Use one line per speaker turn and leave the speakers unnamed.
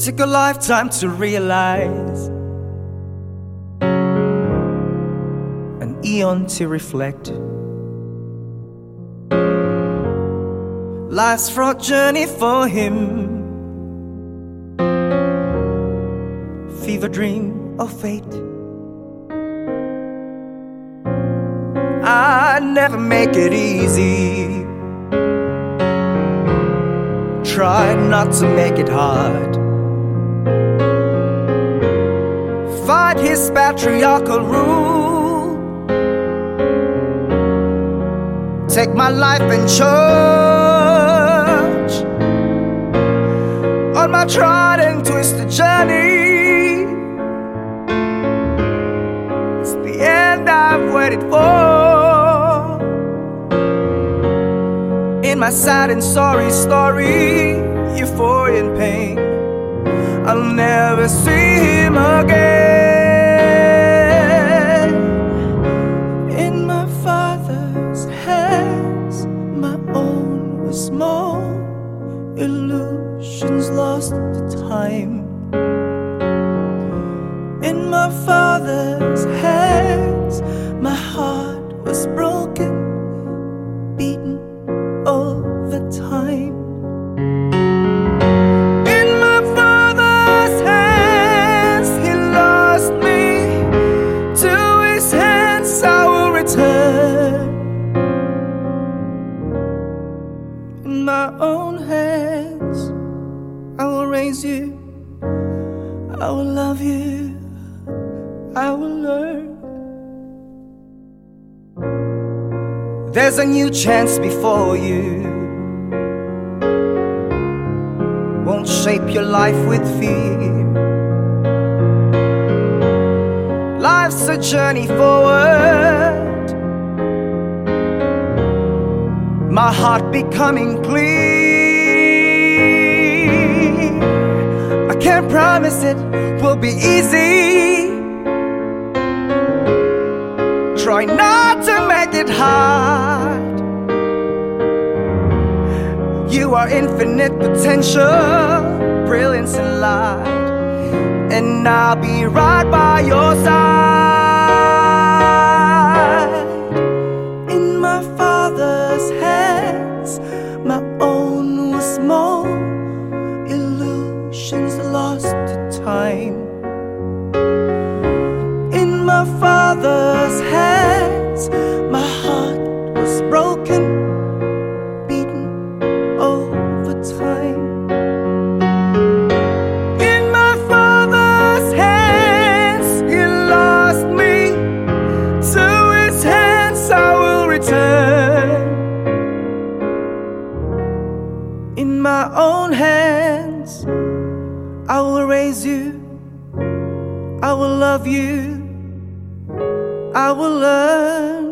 Took a lifetime to realize, an eon to reflect. Life's fraught journey for him. Fever dream of fate. I never make it easy. Try not to make it hard. His patriarchal rule. Take my life and charge on my tried and twisted journey. It's the end I've waited for. In my sad and sorry story, euphoria and pain, I'll never see him again. Were small, illusions lost to time. In my father's hands, my own hands, I will raise you. I will love you. I will learn. There's a new chance before you. Won't shape your life with fear. Life's a journey forward. My heart becoming clear. I can't promise it will be easy. Try not to make it hard. You are infinite potential, brilliance and light, and I'll be right by your side. My own hands, I will raise you. I will love you. I will learn